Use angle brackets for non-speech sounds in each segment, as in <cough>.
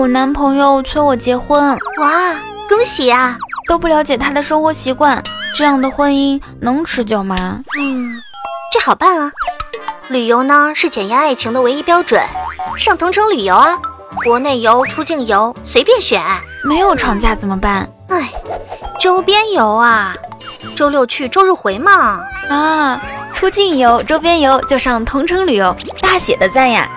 我男朋友催我结婚，哇，恭喜呀！都不了解他的生活习惯，这样的婚姻能持久吗？嗯，这好办啊。旅游呢是检验爱情的唯一标准，上同城旅游啊，国内游、出境游随便选。没有长假怎么办？哎，周边游啊，周六去，周日回嘛。啊，出境游、周边游就上同城旅游，大写的赞呀！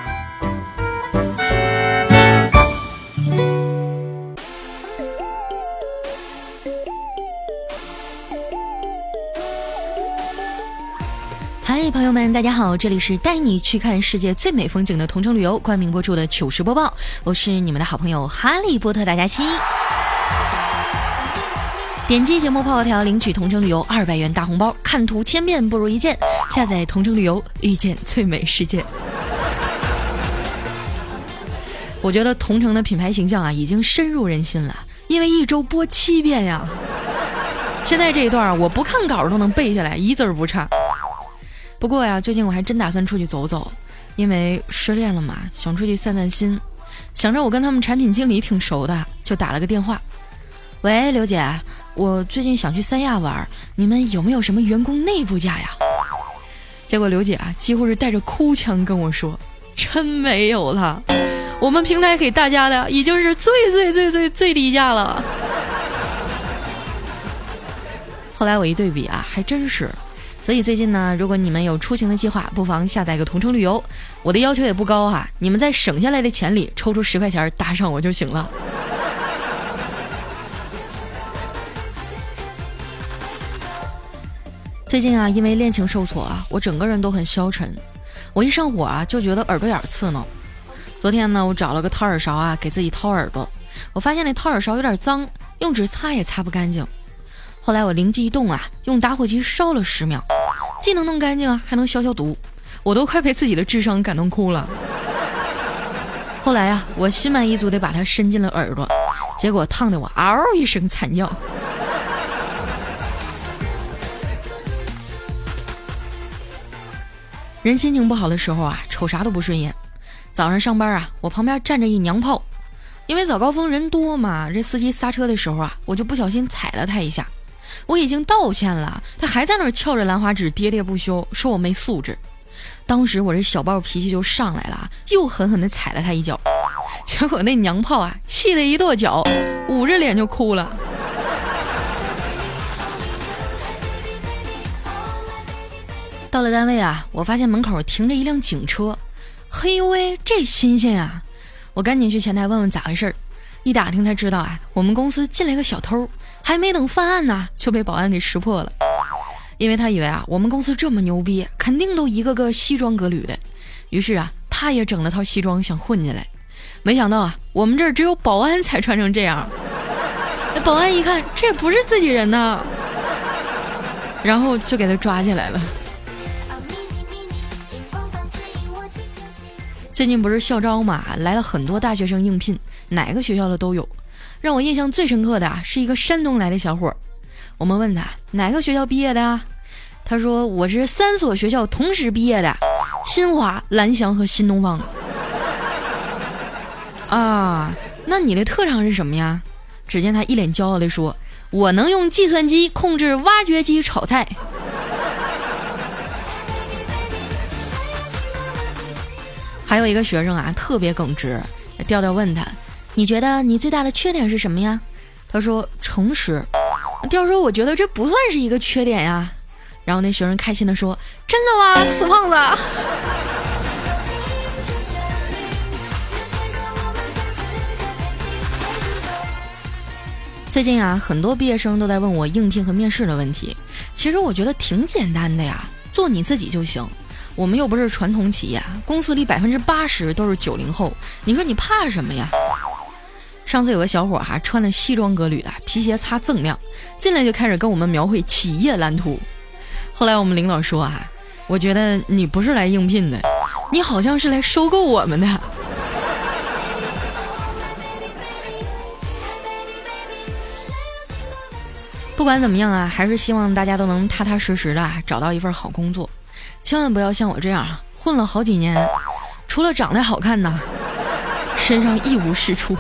们，大家好，这里是带你去看世界最美风景的同城旅游冠名播出的糗事播报，我是你们的好朋友哈利波特大家期。点击节目泡泡条领取同城旅游二百元大红包，看图千遍不如一见，下载同城旅游，遇见最美世界。我觉得同城的品牌形象啊，已经深入人心了，因为一周播七遍呀。现在这一段我不看稿都能背下来，一字儿不差。不过呀，最近我还真打算出去走走，因为失恋了嘛，想出去散散心。想着我跟他们产品经理挺熟的，就打了个电话。喂，刘姐，我最近想去三亚玩，你们有没有什么员工内部价呀？结果刘姐啊，几乎是带着哭腔跟我说：“真没有了，我们平台给大家的已经是最最最最最低价了。<laughs> ”后来我一对比啊，还真是。所以最近呢，如果你们有出行的计划，不妨下载个同城旅游。我的要求也不高哈，你们在省下来的钱里抽出十块钱搭上我就行了。<laughs> 最近啊，因为恋情受挫啊，我整个人都很消沉。我一上火啊，就觉得耳朵眼刺挠。昨天呢，我找了个掏耳勺啊，给自己掏耳朵。我发现那掏耳勺有点脏，用纸擦也擦不干净。后来我灵机一动啊，用打火机烧了十秒，既能弄干净，还能消消毒，我都快被自己的智商感动哭了。后来啊，我心满意足地把它伸进了耳朵，结果烫得我嗷一声惨叫。人心情不好的时候啊，瞅啥都不顺眼。早上上班啊，我旁边站着一娘炮，因为早高峰人多嘛，这司机刹车的时候啊，我就不小心踩了他一下。我已经道歉了，他还在那儿翘着兰花指喋喋不休，说我没素质。当时我这小暴脾气就上来了，又狠狠地踩了他一脚。结果那娘炮啊，气得一跺脚，捂着脸就哭了。到了单位啊，我发现门口停着一辆警车，嘿呦喂，这新鲜呀！我赶紧去前台问问咋回事儿。一打听才知道啊，我们公司进来个小偷。还没等犯案呢，就被保安给识破了。因为他以为啊，我们公司这么牛逼，肯定都一个个西装革履的。于是啊，他也整了套西装想混进来。没想到啊，我们这儿只有保安才穿成这样。那保安一看，这也不是自己人呐，然后就给他抓起来了。最近不是校招嘛，来了很多大学生应聘，哪个学校的都有。让我印象最深刻的，是一个山东来的小伙儿。我们问他哪个学校毕业的啊？他说我是三所学校同时毕业的，新华、蓝翔和新东方。啊，那你的特长是什么呀？只见他一脸骄傲地说：“我能用计算机控制挖掘机炒菜。”还有一个学生啊，特别耿直。调调问他。你觉得你最大的缺点是什么呀？他说诚实。调说我觉得这不算是一个缺点呀。然后那学生开心的说：“真的吗，死胖子？” <laughs> 最近啊，很多毕业生都在问我应聘和面试的问题。其实我觉得挺简单的呀，做你自己就行。我们又不是传统企业，公司里百分之八十都是九零后，你说你怕什么呀？上次有个小伙哈，穿的西装革履的，皮鞋擦锃亮，进来就开始跟我们描绘企业蓝图。后来我们领导说啊，我觉得你不是来应聘的，你好像是来收购我们的。<laughs> 不管怎么样啊，还是希望大家都能踏踏实实的找到一份好工作，千万不要像我这样混了好几年，除了长得好看呐，身上一无是处。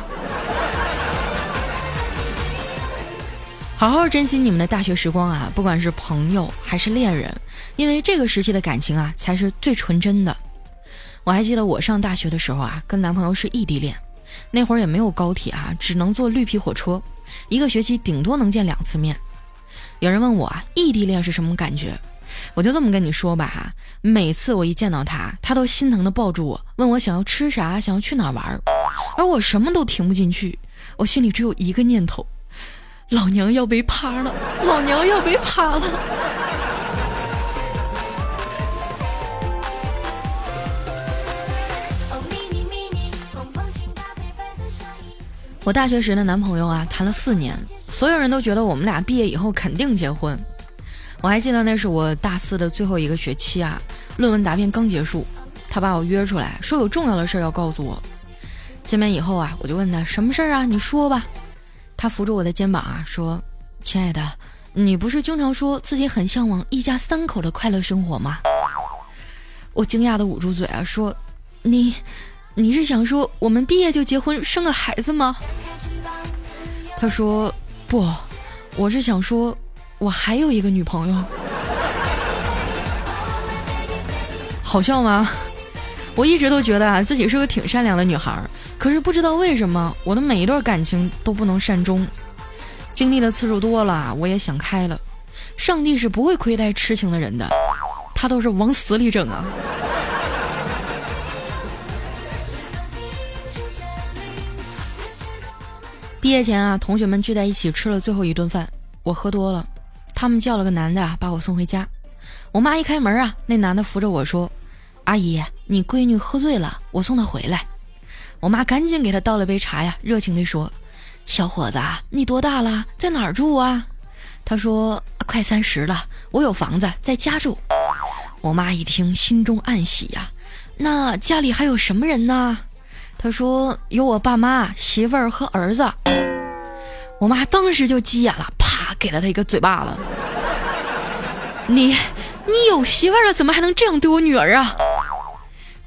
好好珍惜你们的大学时光啊，不管是朋友还是恋人，因为这个时期的感情啊才是最纯真的。我还记得我上大学的时候啊，跟男朋友是异地恋，那会儿也没有高铁啊，只能坐绿皮火车，一个学期顶多能见两次面。有人问我啊，异地恋是什么感觉？我就这么跟你说吧哈，每次我一见到他，他都心疼的抱住我，问我想要吃啥，想要去哪玩，而我什么都听不进去，我心里只有一个念头：老娘要被趴了，老娘要被趴了。我大学时的男朋友啊，谈了四年，所有人都觉得我们俩毕业以后肯定结婚。我还记得那是我大四的最后一个学期啊，论文答辩刚结束，他把我约出来，说有重要的事要告诉我。见面以后啊，我就问他什么事儿啊？你说吧。他扶着我的肩膀啊，说：“亲爱的，你不是经常说自己很向往一家三口的快乐生活吗？”我惊讶的捂住嘴啊，说：“你。”你是想说我们毕业就结婚生个孩子吗？他说不，我是想说，我还有一个女朋友。好笑吗？我一直都觉得啊自己是个挺善良的女孩，可是不知道为什么我的每一段感情都不能善终。经历的次数多了，我也想开了，上帝是不会亏待痴情的人的，他都是往死里整啊。<laughs> 毕业前啊，同学们聚在一起吃了最后一顿饭，我喝多了，他们叫了个男的把我送回家。我妈一开门啊，那男的扶着我说：“阿姨，你闺女喝醉了，我送她回来。”我妈赶紧给她倒了杯茶呀，热情地说：“小伙子，你多大了，在哪儿住啊？”他说：“快三十了，我有房子在家住。”我妈一听，心中暗喜呀，那家里还有什么人呢？他说：“有我爸妈、媳妇儿和儿子。”我妈当时就急眼了，啪给了他一个嘴巴子。你你有媳妇儿了，怎么还能这样对我女儿啊？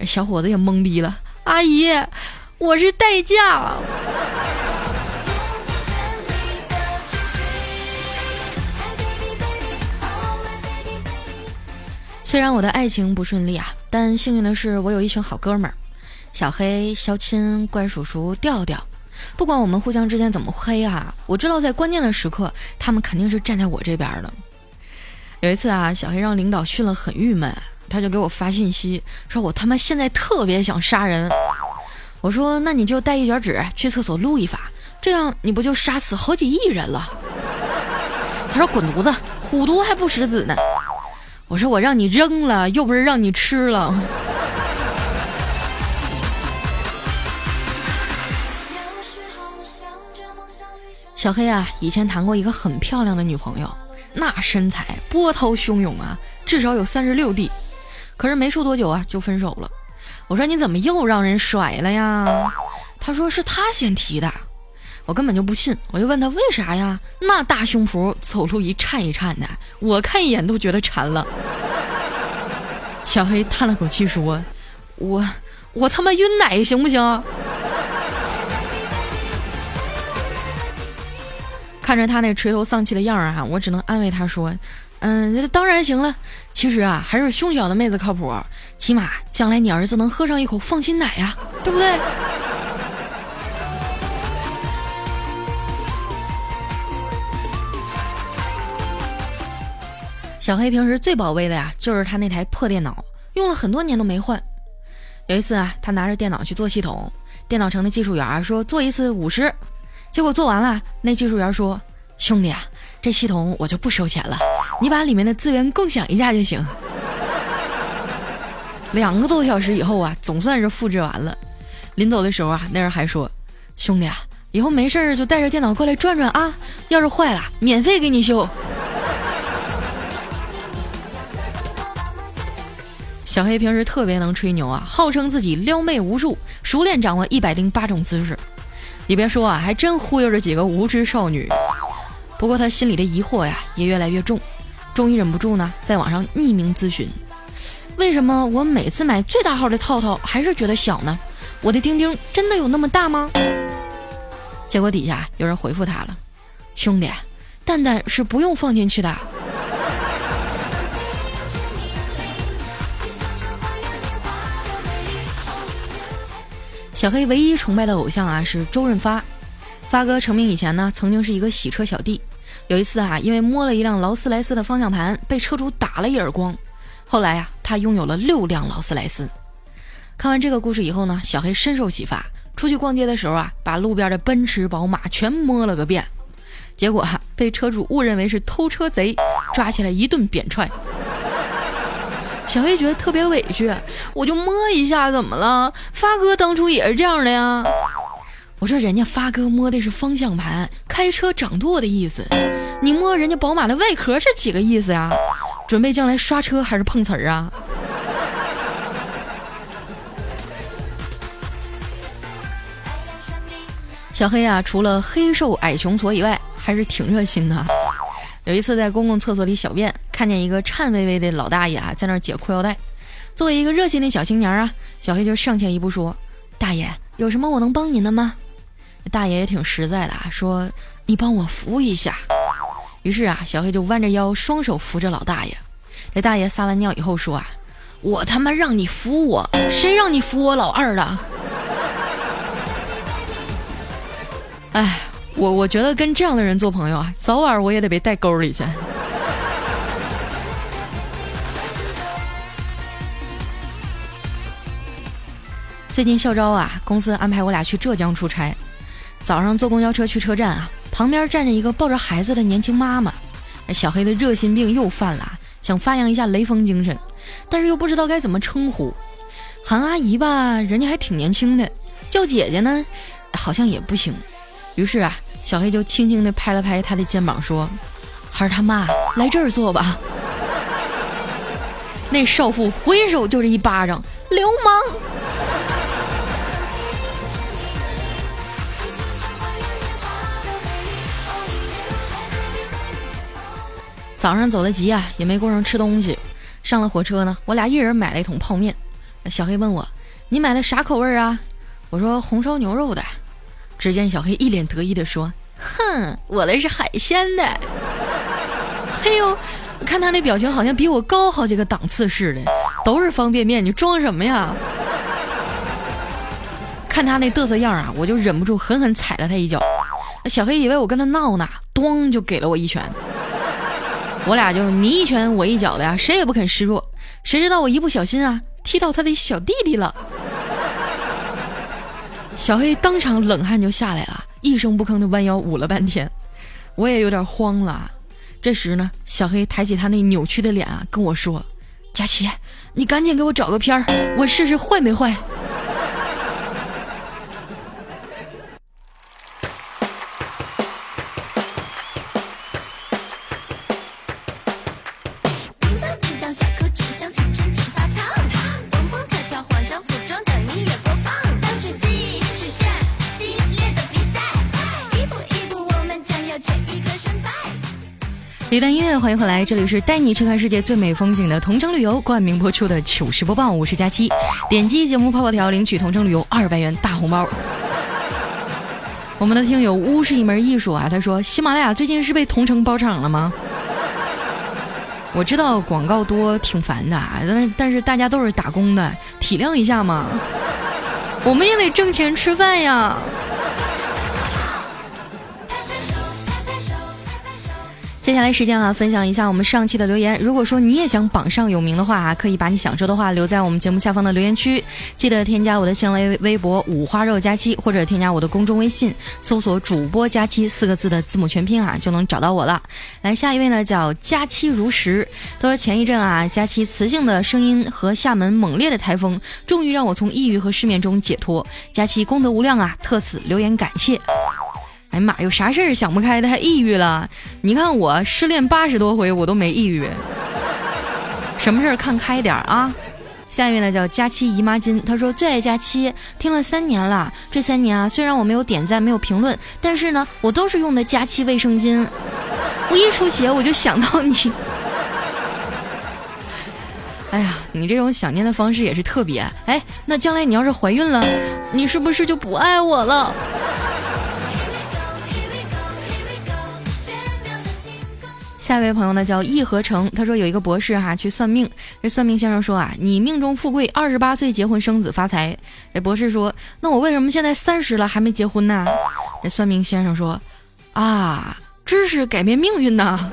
小伙子也懵逼了。阿姨，我是代驾。虽然我的爱情不顺利啊，但幸运的是，我有一群好哥们儿。小黑、肖亲、怪叔叔、调调，不管我们互相之间怎么黑啊，我知道在关键的时刻，他们肯定是站在我这边的。有一次啊，小黑让领导训了很郁闷，他就给我发信息，说我他妈现在特别想杀人。我说那你就带一卷纸去厕所录一发，这样你不就杀死好几亿人了？他说滚犊子，虎毒还不食子呢。我说我让你扔了，又不是让你吃了。小黑啊，以前谈过一个很漂亮的女朋友，那身材波涛汹涌啊，至少有三十六 D。可是没处多久啊，就分手了。我说你怎么又让人甩了呀？他说是他先提的。我根本就不信，我就问他为啥呀？那大胸脯走路一颤一颤的，我看一眼都觉得馋了。<laughs> 小黑叹了口气说：“我我他妈晕奶行不行？”看着他那垂头丧气的样儿啊，我只能安慰他说：“嗯，当然行了。其实啊，还是胸小的妹子靠谱，起码将来你儿子能喝上一口放心奶呀，对不对？”小黑平时最宝贝的呀，就是他那台破电脑，用了很多年都没换。有一次啊，他拿着电脑去做系统，电脑城的技术员说做一次五十。结果做完了，那技术员说：“兄弟啊，这系统我就不收钱了，你把里面的资源共享一下就行。”两个多小时以后啊，总算是复制完了。临走的时候啊，那人还说：“兄弟啊，以后没事儿就带着电脑过来转转啊，要是坏了，免费给你修。”小黑平时特别能吹牛啊，号称自己撩妹无数，熟练掌握一百零八种姿势。你别说啊，还真忽悠着几个无知少女。不过他心里的疑惑呀也越来越重，终于忍不住呢，在网上匿名咨询：为什么我每次买最大号的套套还是觉得小呢？我的丁丁真的有那么大吗？结果底下有人回复他了：兄弟，蛋蛋是不用放进去的。小黑唯一崇拜的偶像啊是周润发，发哥成名以前呢，曾经是一个洗车小弟。有一次啊，因为摸了一辆劳斯莱斯的方向盘，被车主打了一耳光。后来呀，他拥有了六辆劳斯莱斯。看完这个故事以后呢，小黑深受启发，出去逛街的时候啊，把路边的奔驰、宝马全摸了个遍。结果哈，被车主误认为是偷车贼，抓起来一顿扁踹。小黑觉得特别委屈，我就摸一下，怎么了？发哥当初也是这样的呀。我说人家发哥摸的是方向盘，开车掌舵的意思，你摸人家宝马的外壳是几个意思呀？准备将来刷车还是碰瓷儿啊？小黑啊，除了黑瘦矮穷矬以外，还是挺热心的。有一次在公共厕所里小便，看见一个颤巍巍的老大爷啊，在那儿解裤腰带。作为一个热心的小青年啊，小黑就上前一步说：“大爷，有什么我能帮您的吗？”大爷也挺实在的啊，说：“你帮我扶一下。”于是啊，小黑就弯着腰，双手扶着老大爷。这大爷撒完尿以后说：“啊，我他妈让你扶我，谁让你扶我老二的？”哎。我我觉得跟这样的人做朋友啊，早晚我也得被带沟里去。最近校招啊，公司安排我俩去浙江出差。早上坐公交车去车站啊，旁边站着一个抱着孩子的年轻妈妈。小黑的热心病又犯了，想发扬一下雷锋精神，但是又不知道该怎么称呼。喊阿姨吧，人家还挺年轻的；叫姐姐呢，好像也不行。于是啊。小黑就轻轻地拍了拍他的肩膀，说：“孩儿他妈，来这儿坐吧。<laughs> ”那少妇回手就是一巴掌，流氓！早上走得急啊，也没顾上吃东西。上了火车呢，我俩一人买了一桶泡面。小黑问我：“你买的啥口味啊？”我说：“红烧牛肉的。”只见小黑一脸得意地说：“哼，我的是海鲜的。<laughs> ”嘿呦，看他那表情，好像比我高好几个档次似的。都是方便面，你装什么呀？看他那嘚瑟样啊，我就忍不住狠狠踩了他一脚。小黑以为我跟他闹呢，咚就给了我一拳。我俩就你一拳我一脚的呀，谁也不肯示弱。谁知道我一不小心啊，踢到他的小弟弟了。小黑当场冷汗就下来了，一声不吭的弯腰捂了半天，我也有点慌了。这时呢，小黑抬起他那扭曲的脸啊，跟我说：“佳琪，你赶紧给我找个片儿，我试试坏没坏。”一段音乐，欢迎回来，这里是带你去看世界最美风景的同城旅游冠名播出的糗事播报，我是佳期。点击节目泡泡条领取同城旅游二百元大红包。我们的听友巫是一门艺术啊，他说喜马拉雅最近是被同城包场了吗？我知道广告多挺烦的，但是但是大家都是打工的，体谅一下嘛，我们也得挣钱吃饭呀。接下来时间啊，分享一下我们上期的留言。如果说你也想榜上有名的话啊，可以把你想说的话留在我们节目下方的留言区。记得添加我的新浪微博“五花肉佳期”，或者添加我的公众微信，搜索“主播佳期”四个字的字母全拼啊，就能找到我了。来，下一位呢叫佳期如实，他说前一阵啊，佳期磁性的声音和厦门猛烈的台风，终于让我从抑郁和失眠中解脱。佳期功德无量啊，特此留言感谢。哎妈，有啥事儿想不开的还抑郁了？你看我失恋八十多回，我都没抑郁。什么事儿看开点啊！下一位呢叫佳期姨妈巾，她说最爱佳期，听了三年了。这三年啊，虽然我没有点赞，没有评论，但是呢，我都是用的佳期卫生巾。我一出血我就想到你。哎呀，你这种想念的方式也是特别。哎，那将来你要是怀孕了，你是不是就不爱我了？下一位朋友呢叫易合成，他说有一个博士哈去算命，这算命先生说啊，你命中富贵，二十八岁结婚生子发财。这博士说，那我为什么现在三十了还没结婚呢？这算命先生说，啊，知识改变命运呐。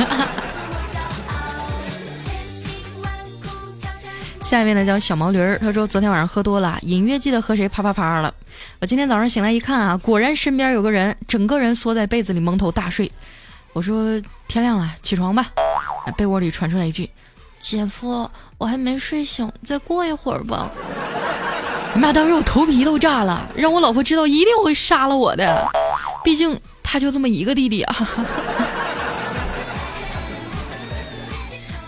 <laughs> 下一位呢叫小毛驴儿，他说昨天晚上喝多了，隐约记得和谁啪啪啪了。我今天早上醒来一看啊，果然身边有个人，整个人缩在被子里蒙头大睡。我说天亮了，起床吧。被窝里传出来一句：“姐夫，我还没睡醒，再过一会儿吧。”妈，当时我头皮都炸了，让我老婆知道一定会杀了我的，毕竟他就这么一个弟弟啊。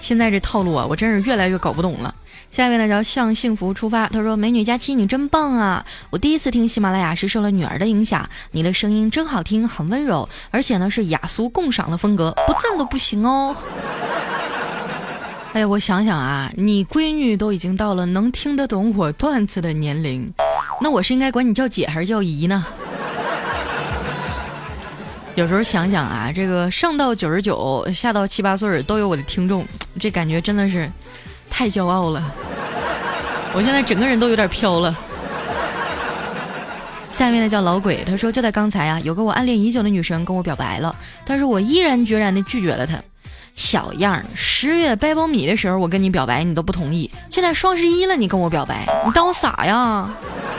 现在这套路啊，我真是越来越搞不懂了。下面呢叫向幸福出发，他说：“美女佳期，你真棒啊！我第一次听喜马拉雅是受了女儿的影响，你的声音真好听，很温柔，而且呢是雅俗共赏的风格，不赞都不行哦。<laughs> ”哎呀，我想想啊，你闺女都已经到了能听得懂我段子的年龄，那我是应该管你叫姐还是叫姨呢？有时候想想啊，这个上到九十九，下到七八岁都有我的听众，这感觉真的是。太骄傲了，我现在整个人都有点飘了。下面呢叫老鬼，他说就在刚才啊，有个我暗恋已久的女生跟我表白了，但是我毅然决然的拒绝了她。小样儿，十月掰苞米的时候我跟你表白你都不同意，现在双十一了你跟我表白，你当我傻呀？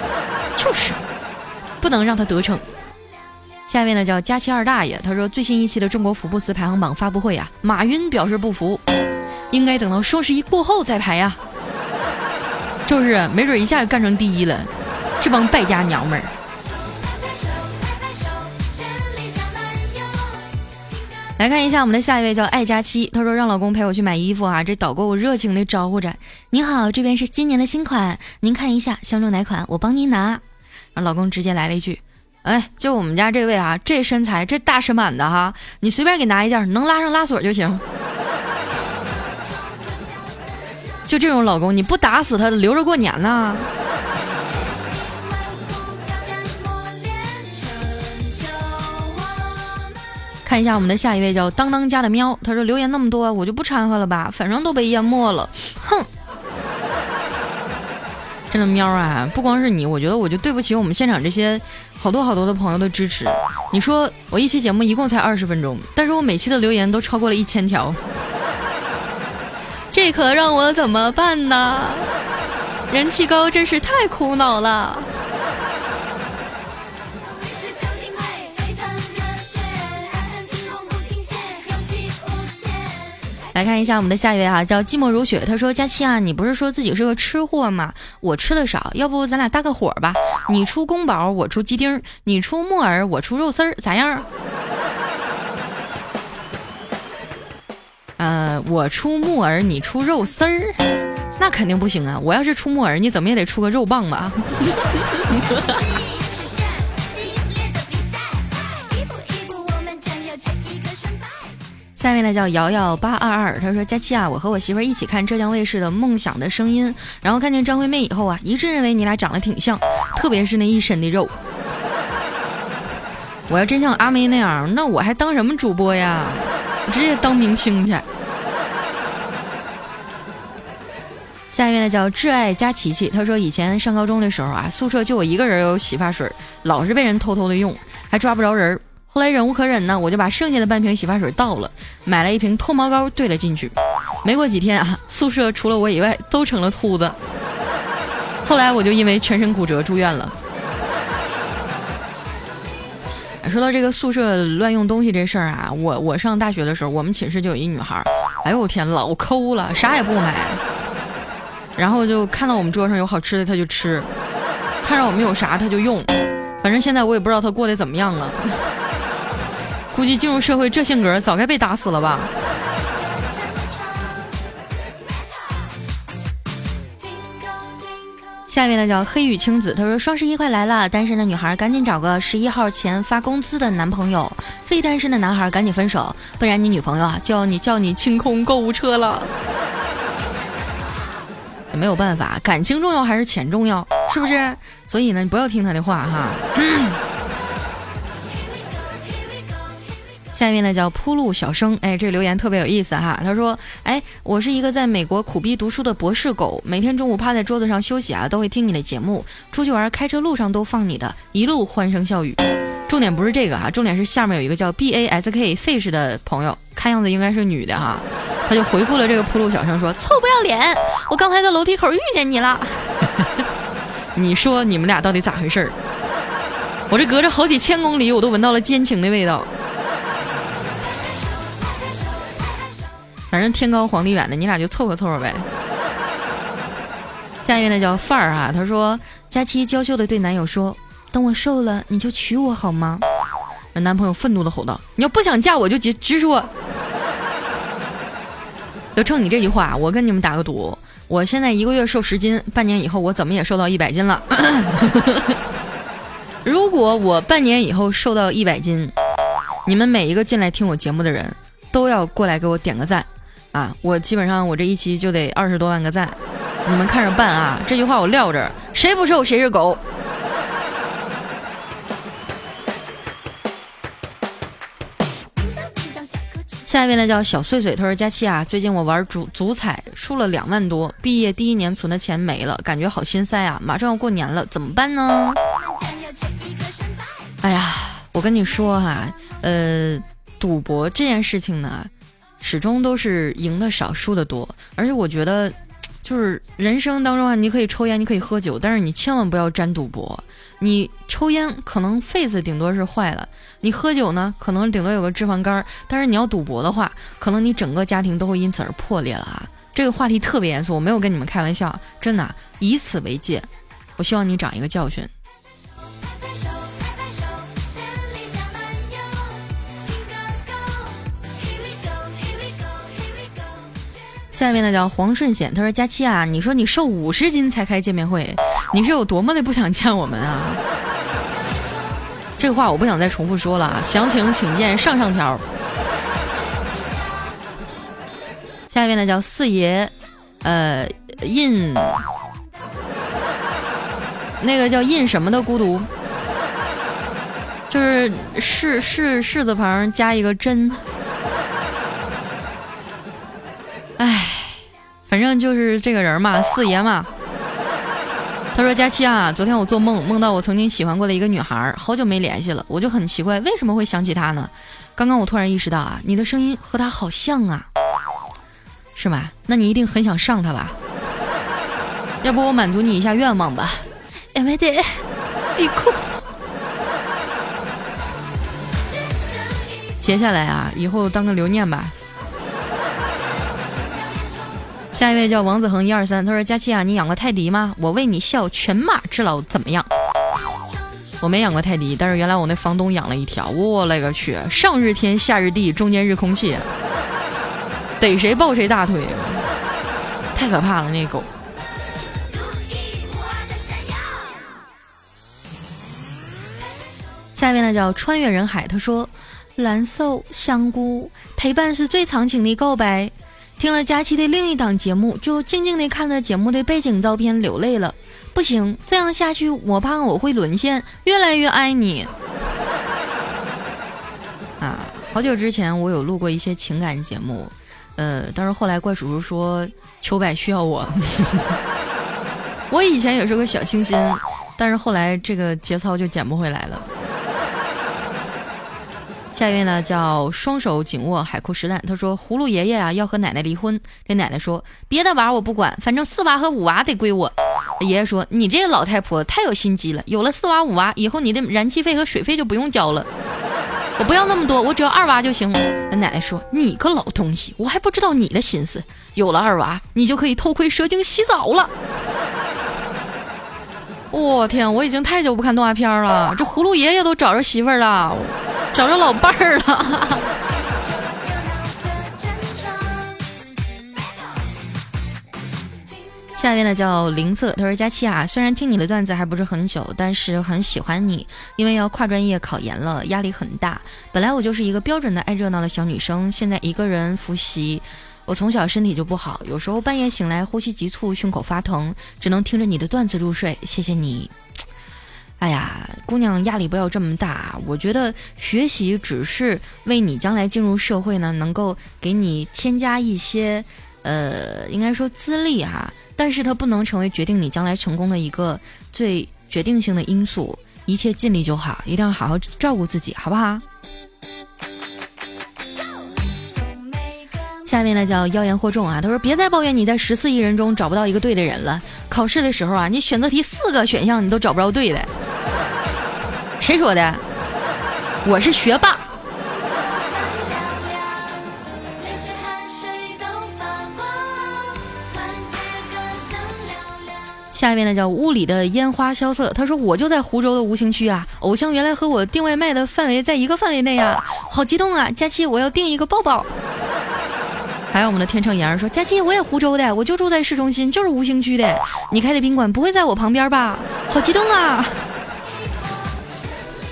<laughs> 就是，不能让他得逞。下面呢叫佳期二大爷，他说最新一期的中国福布斯排行榜发布会啊，马云表示不服。应该等到双十一过后再排呀，就是没准一下就干成第一了，这帮败家娘们儿。来看一下我们的下一位叫爱佳期，他说让老公陪我去买衣服啊，这导购热情的招呼着：“您好，这边是今年的新款，您看一下相中哪款，我帮您拿。”然后老公直接来了一句：“哎，就我们家这位啊，这身材这大身板的哈，你随便给拿一件，能拉上拉锁就行。<laughs> ”就这种老公，你不打死他，留着过年呢。看一下我们的下一位叫当当家的喵，他说留言那么多，我就不掺和了吧，反正都被淹没了。哼，真的喵啊，不光是你，我觉得我就对不起我们现场这些好多好多的朋友的支持。你说我一期节目一共才二十分钟，但是我每期的留言都超过了一千条。<laughs> 这可让我怎么办呢？人气高真是太苦恼了。来看一下我们的下一位哈，叫寂寞如雪。他说：“佳期啊，你不是说自己是个吃货吗？我吃的少，要不咱俩搭个伙吧？你出宫保，我出鸡丁；你出木耳，我出肉丝儿，咋样？” <laughs> 呃，我出木耳，你出肉丝儿，那肯定不行啊！我要是出木耳，你怎么也得出个肉棒吧？<laughs> 下面呢叫瑶瑶八二二，他说：佳期啊，我和我媳妇一起看浙江卫视的《梦想的声音》，然后看见张惠妹以后啊，一致认为你俩长得挺像，特别是那一身的肉。<laughs> 我要真像阿妹那样，那我还当什么主播呀？直接当明星去。下一位呢叫挚爱佳琪琪，他说以前上高中的时候啊，宿舍就我一个人有洗发水，老是被人偷偷的用，还抓不着人儿。后来忍无可忍呢，我就把剩下的半瓶洗发水倒了，买了一瓶脱毛膏兑了进去。没过几天啊，宿舍除了我以外都成了秃子。<laughs> 后来我就因为全身骨折住院了。说到这个宿舍乱用东西这事儿啊，我我上大学的时候，我们寝室就有一女孩，哎呦我天，老抠了，啥也不买，然后就看到我们桌上有好吃的，她就吃；看着我们有啥，她就用。反正现在我也不知道她过得怎么样了，估计进入社会这性格，早该被打死了吧。下面呢叫黑羽青子，他说双十一快来了，单身的女孩赶紧找个十一号前发工资的男朋友，非单身的男孩赶紧分手，不然你女朋友啊就要你叫你清空购物车了。<laughs> 也没有办法，感情重要还是钱重要，是不是？所以呢，你不要听他的话哈。下面呢叫铺路小生，哎，这个留言特别有意思哈。他说，哎，我是一个在美国苦逼读书的博士狗，每天中午趴在桌子上休息啊，都会听你的节目，出去玩开车路上都放你的，一路欢声笑语。重点不是这个哈，重点是下面有一个叫 B A S K fish 的朋友，看样子应该是女的哈，他就回复了这个铺路小生说，臭不要脸，我刚才在楼梯口遇见你了，<laughs> 你说你们俩到底咋回事儿？我这隔着好几千公里，我都闻到了奸情的味道。反正天高皇帝远的，你俩就凑合凑合呗。下一位呢叫范儿哈，他说佳期娇羞的对男友说：“等我瘦了，你就娶我好吗？”男朋友愤怒的吼道：“你要不想嫁我就直直说。”就冲你这句话，我跟你们打个赌，我现在一个月瘦十斤，半年以后我怎么也瘦到一百斤了。<coughs> 如果我半年以后瘦到一百斤，你们每一个进来听我节目的人都要过来给我点个赞。啊，我基本上我这一期就得二十多万个赞，你们看着办啊！这句话我撂这，谁不瘦谁是狗。下一位呢叫小碎碎，他说佳期啊，最近我玩足足彩输了两万多，毕业第一年存的钱没了，感觉好心塞啊！马上要过年了，怎么办呢？哎呀，我跟你说哈，呃，赌博这件事情呢。始终都是赢的少，输的多。而且我觉得，就是人生当中啊，你可以抽烟，你可以喝酒，但是你千万不要沾赌博。你抽烟可能肺子顶多是坏了，你喝酒呢，可能顶多有个脂肪肝。但是你要赌博的话，可能你整个家庭都会因此而破裂了啊！这个话题特别严肃，我没有跟你们开玩笑，真的，以此为戒，我希望你长一个教训。下面呢叫黄顺显，他说：“佳期啊，你说你瘦五十斤才开见面会，你是有多么的不想见我们啊？” <laughs> 这话我不想再重复说了啊，详情请见上上条。下一位呢叫四爷，呃，印，那个叫印什么的孤独，就是士士士字旁加一个真。反正就是这个人嘛，四爷嘛。他说：“佳期啊，昨天我做梦，梦到我曾经喜欢过的一个女孩，好久没联系了，我就很奇怪，为什么会想起她呢？刚刚我突然意识到啊，你的声音和她好像啊，是吗？那你一定很想上她吧？要不我满足你一下愿望吧？哎没得，一哭。接下来啊，以后当个留念吧。”下一位叫王子恒一二三，他说：“佳琪啊，你养过泰迪吗？我为你效犬马之劳，怎么样？”我没养过泰迪，但是原来我那房东养了一条，我勒个去，上日天下日地，中间日空气，逮谁抱谁大腿，太可怕了那狗。下面呢叫穿越人海，他说：“蓝瘦香菇陪伴是最长情的告白。”听了佳期的另一档节目，就静静地看着节目的背景照片流泪了。不行，这样下去我怕我会沦陷。越来越爱你。啊，好久之前我有录过一些情感节目，呃，但是后来怪叔叔说秋柏需要我。<laughs> 我以前也是个小清新，但是后来这个节操就捡不回来了。下一位呢，叫双手紧握海枯石烂。他说：“葫芦爷爷啊，要和奶奶离婚。”这奶奶说：“别的娃我不管，反正四娃和五娃得归我。”爷爷说：“你这个老太婆太有心机了，有了四娃五娃，以后你的燃气费和水费就不用交了。我不要那么多，我只要二娃就行了。”奶奶说：“你个老东西，我还不知道你的心思。有了二娃，你就可以偷窥蛇精洗澡了。”我天，我已经太久不看动画片了，这葫芦爷爷都找着媳妇儿了。找着老伴儿了。<laughs> 下面呢叫林策，他说：“佳期啊，虽然听你的段子还不是很久，但是很喜欢你，因为要跨专业考研了，压力很大。本来我就是一个标准的爱热闹的小女生，现在一个人复习。我从小身体就不好，有时候半夜醒来呼吸急促，胸口发疼，只能听着你的段子入睡。谢谢你。”哎呀，姑娘压力不要这么大。我觉得学习只是为你将来进入社会呢，能够给你添加一些，呃，应该说资历哈。但是它不能成为决定你将来成功的一个最决定性的因素。一切尽力就好，一定要好好照顾自己，好不好？下面呢叫妖言惑众啊，他说别再抱怨你在十四亿人中找不到一个对的人了。考试的时候啊，你选择题四个选项你都找不着对的。谁说的？我是学霸。下面呢叫屋里的烟花萧瑟，他说我就在湖州的吴兴区啊，偶像原来和我订外卖的范围在一个范围内啊，好激动啊！佳期，我要订一个抱抱。还有我们的天成言儿说：“佳期，我也湖州的，我就住在市中心，就是吴兴区的。你开的宾馆不会在我旁边吧？好激动啊！”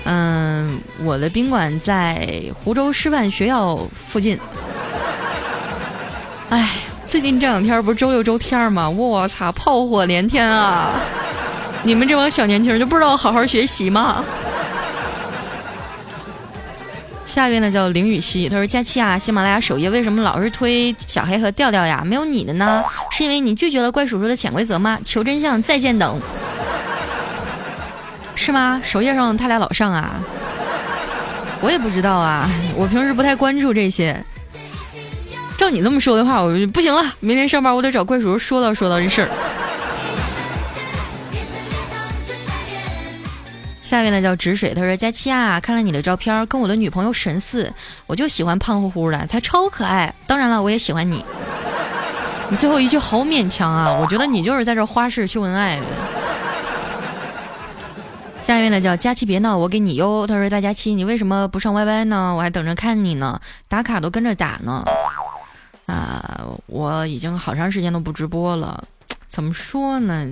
<laughs> 嗯，我的宾馆在湖州师范学校附近。哎，最近这两天不是周六周天吗？我操，炮火连天啊！你们这帮小年轻就不知道好好学习吗？下一位呢叫林雨熙，他说：“佳期啊，喜马拉雅首页为什么老是推小黑和调调呀？没有你的呢？是因为你拒绝了怪叔叔的潜规则吗？求真相，再见等，<laughs> 是吗？首页上他俩老上啊？我也不知道啊，我平时不太关注这些。照你这么说的话，我就不行了，明天上班我得找怪叔叔说道说道这事儿。”下面呢叫止水，他说：“佳期啊，看了你的照片，跟我的女朋友神似，我就喜欢胖乎乎的，她超可爱。当然了，我也喜欢你。<laughs> 你最后一句好勉强啊，我觉得你就是在这花式秀恩爱。<laughs> ”下面呢叫佳期别闹，我给你哟。他说：“大佳期，你为什么不上 YY 呢？我还等着看你呢，打卡都跟着打呢。啊，我已经好长时间都不直播了，怎么说呢？”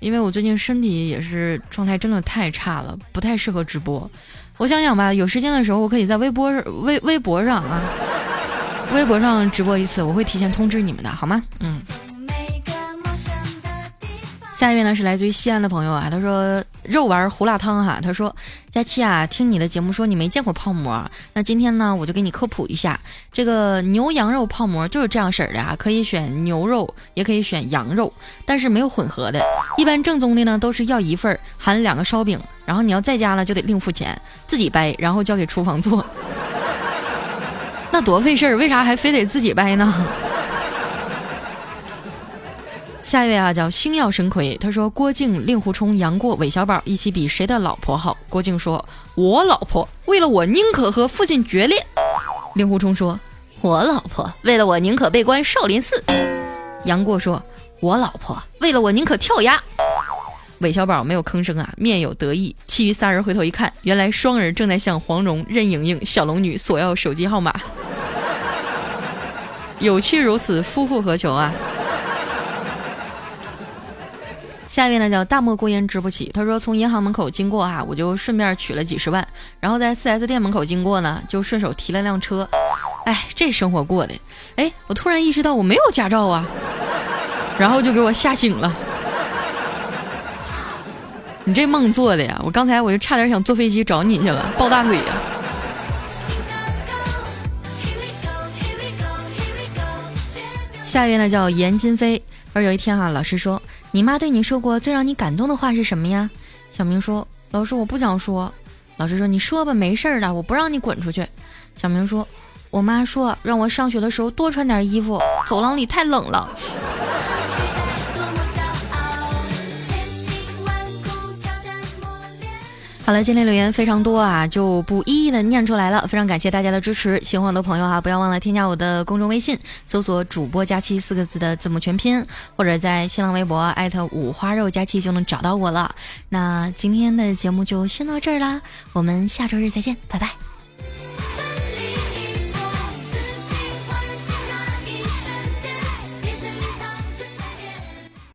因为我最近身体也是状态真的太差了，不太适合直播。我想想吧，有时间的时候我可以在微博微微博上啊，微博上直播一次，我会提前通知你们的，好吗？嗯。下一位呢是来自于西安的朋友啊，他说肉丸胡辣汤哈，他说佳期啊，听你的节目说你没见过泡馍，那今天呢我就给你科普一下，这个牛羊肉泡馍就是这样式儿的啊，可以选牛肉，也可以选羊肉，但是没有混合的，一般正宗的呢都是要一份含两个烧饼，然后你要在家呢就得另付钱，自己掰，然后交给厨房做，<laughs> 那多费事儿，为啥还非得自己掰呢？下一位啊，叫星耀神魁。他说：“郭靖、令狐冲、杨过、韦小宝一起比谁的老婆好？”郭靖说：“我老婆为了我宁可和父亲决裂。”令狐冲说：“我老婆为了我宁可被关少林寺。”杨过说：“我老婆为了我宁可跳崖。”韦小宝没有吭声啊，面有得意。其余仨人回头一看，原来双人正在向黄蓉、任盈盈、小龙女索要手机号码。有妻如此，夫复何求啊？下一位呢叫大漠孤烟直不起，他说从银行门口经过哈，我就顺便取了几十万，然后在 4S 店门口经过呢，就顺手提了辆车，哎，这生活过的，哎，我突然意识到我没有驾照啊，然后就给我吓醒了。你这梦做的呀，我刚才我就差点想坐飞机找你去了，抱大腿呀。下一位呢叫严金飞，而有一天哈，老师说。你妈对你说过最让你感动的话是什么呀？小明说：“老师，我不想说。”老师说：“你说吧，没事儿的，我不让你滚出去。”小明说：“我妈说让我上学的时候多穿点衣服，走廊里太冷了。”好了，今天留言非常多啊，就不一一的念出来了。非常感谢大家的支持，喜欢我的朋友啊，不要忘了添加我的公众微信，搜索“主播佳期”四个字的字母全拼，或者在新浪微博艾特五花肉佳期就能找到我了。那今天的节目就先到这儿啦，我们下周日再见，拜拜。